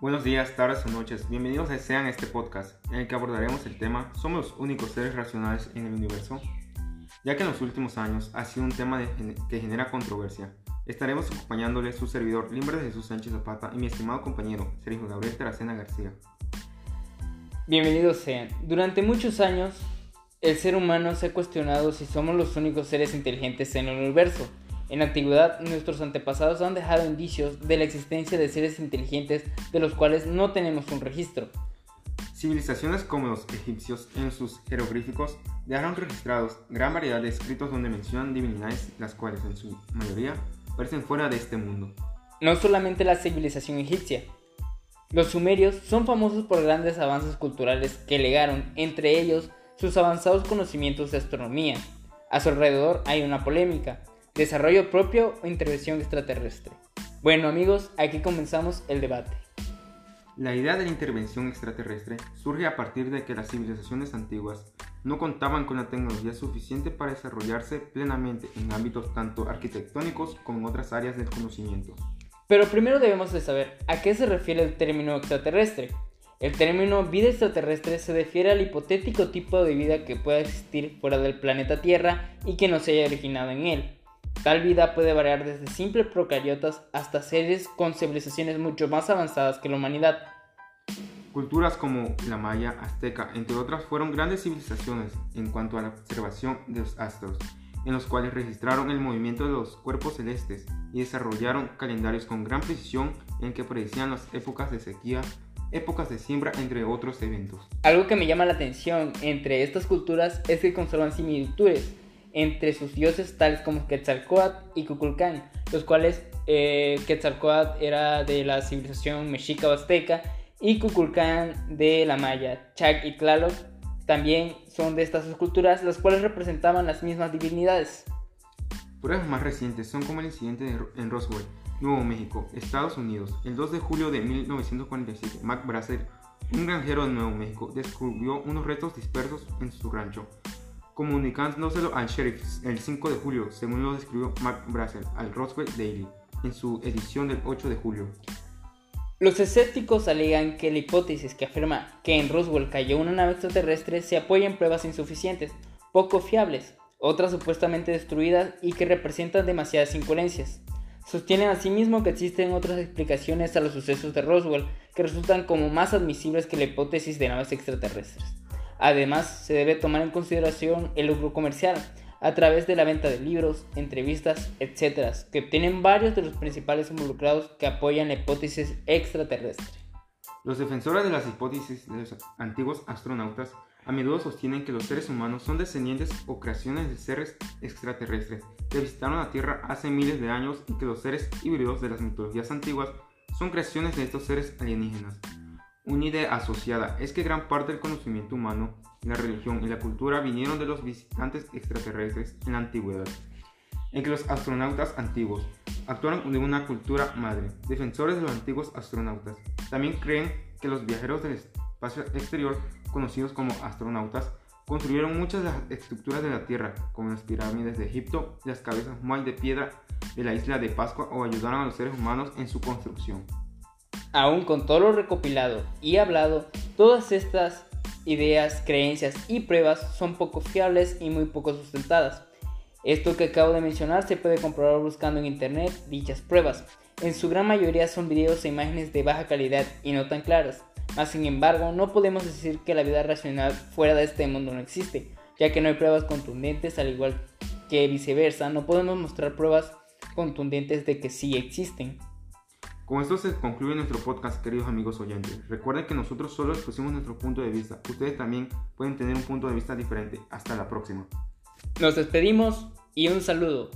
Buenos días, tardes o noches. Bienvenidos a Sean este podcast, en el que abordaremos el tema ¿Somos los únicos seres racionales en el universo? Ya que en los últimos años ha sido un tema que genera controversia. Estaremos acompañándole su servidor Limber de Jesús Sánchez Zapata y mi estimado compañero Sergio Gabriel Teracena García. Bienvenidos sean. Durante muchos años, el ser humano se ha cuestionado si somos los únicos seres inteligentes en el universo en la antigüedad, nuestros antepasados han dejado indicios de la existencia de seres inteligentes de los cuales no tenemos un registro. Civilizaciones como los egipcios en sus jeroglíficos dejaron registrados gran variedad de escritos donde mencionan divinidades las cuales en su mayoría parecen fuera de este mundo. No solamente la civilización egipcia. Los sumerios son famosos por grandes avances culturales que legaron, entre ellos, sus avanzados conocimientos de astronomía. A su alrededor hay una polémica, desarrollo propio o intervención extraterrestre. Bueno amigos, aquí comenzamos el debate. La idea de la intervención extraterrestre surge a partir de que las civilizaciones antiguas no contaban con la tecnología suficiente para desarrollarse plenamente en ámbitos tanto arquitectónicos como en otras áreas del conocimiento. Pero primero debemos de saber a qué se refiere el término extraterrestre. El término vida extraterrestre se refiere al hipotético tipo de vida que pueda existir fuera del planeta Tierra y que no se haya originado en él. Tal vida puede variar desde simples procariotas hasta seres con civilizaciones mucho más avanzadas que la humanidad. Culturas como la maya, azteca, entre otras, fueron grandes civilizaciones en cuanto a la observación de los astros, en los cuales registraron el movimiento de los cuerpos celestes y desarrollaron calendarios con gran precisión en que predecían las épocas de sequía, épocas de siembra, entre otros eventos. Algo que me llama la atención entre estas culturas es que conservan similitudes entre sus dioses tales como Quetzalcoatl y Cuculcán, los cuales eh, Quetzalcoatl era de la civilización mexica o azteca y Cuculcán de la maya. Chac y Tlaloc también son de estas esculturas, las cuales representaban las mismas divinidades. Pruebas más recientes son como el incidente en Roswell, Nuevo México, Estados Unidos. El 2 de julio de 1947, Mac Brasser, un granjero de Nuevo México, descubrió unos restos dispersos en su rancho comunicándoselo al sheriff el 5 de julio, según lo describió Mark Brazel al Roswell Daily en su edición del 8 de julio. Los escépticos alegan que la hipótesis que afirma que en Roswell cayó una nave extraterrestre se apoya en pruebas insuficientes, poco fiables, otras supuestamente destruidas y que representan demasiadas incoherencias. Sostienen asimismo que existen otras explicaciones a los sucesos de Roswell que resultan como más admisibles que la hipótesis de naves extraterrestres. Además, se debe tomar en consideración el lucro comercial a través de la venta de libros, entrevistas, etc., que obtienen varios de los principales involucrados que apoyan la hipótesis extraterrestre. Los defensores de las hipótesis de los antiguos astronautas a menudo sostienen que los seres humanos son descendientes o creaciones de seres extraterrestres que visitaron la Tierra hace miles de años y que los seres híbridos de las mitologías antiguas son creaciones de estos seres alienígenas. Una idea asociada es que gran parte del conocimiento humano, la religión y la cultura vinieron de los visitantes extraterrestres en la antigüedad, en que los astronautas antiguos actuaron de una cultura madre, defensores de los antiguos astronautas. También creen que los viajeros del espacio exterior, conocidos como astronautas, construyeron muchas de las estructuras de la Tierra, como las pirámides de Egipto las cabezas mal de piedra de la isla de Pascua o ayudaron a los seres humanos en su construcción. Aún con todo lo recopilado y hablado, todas estas ideas, creencias y pruebas son poco fiables y muy poco sustentadas. Esto que acabo de mencionar se puede comprobar buscando en internet dichas pruebas. En su gran mayoría son videos e imágenes de baja calidad y no tan claras. Mas sin embargo, no podemos decir que la vida racional fuera de este mundo no existe, ya que no hay pruebas contundentes, al igual que viceversa, no podemos mostrar pruebas contundentes de que sí existen. Con esto se concluye nuestro podcast, queridos amigos oyentes. Recuerden que nosotros solo expusimos nuestro punto de vista. Ustedes también pueden tener un punto de vista diferente. Hasta la próxima. Nos despedimos y un saludo.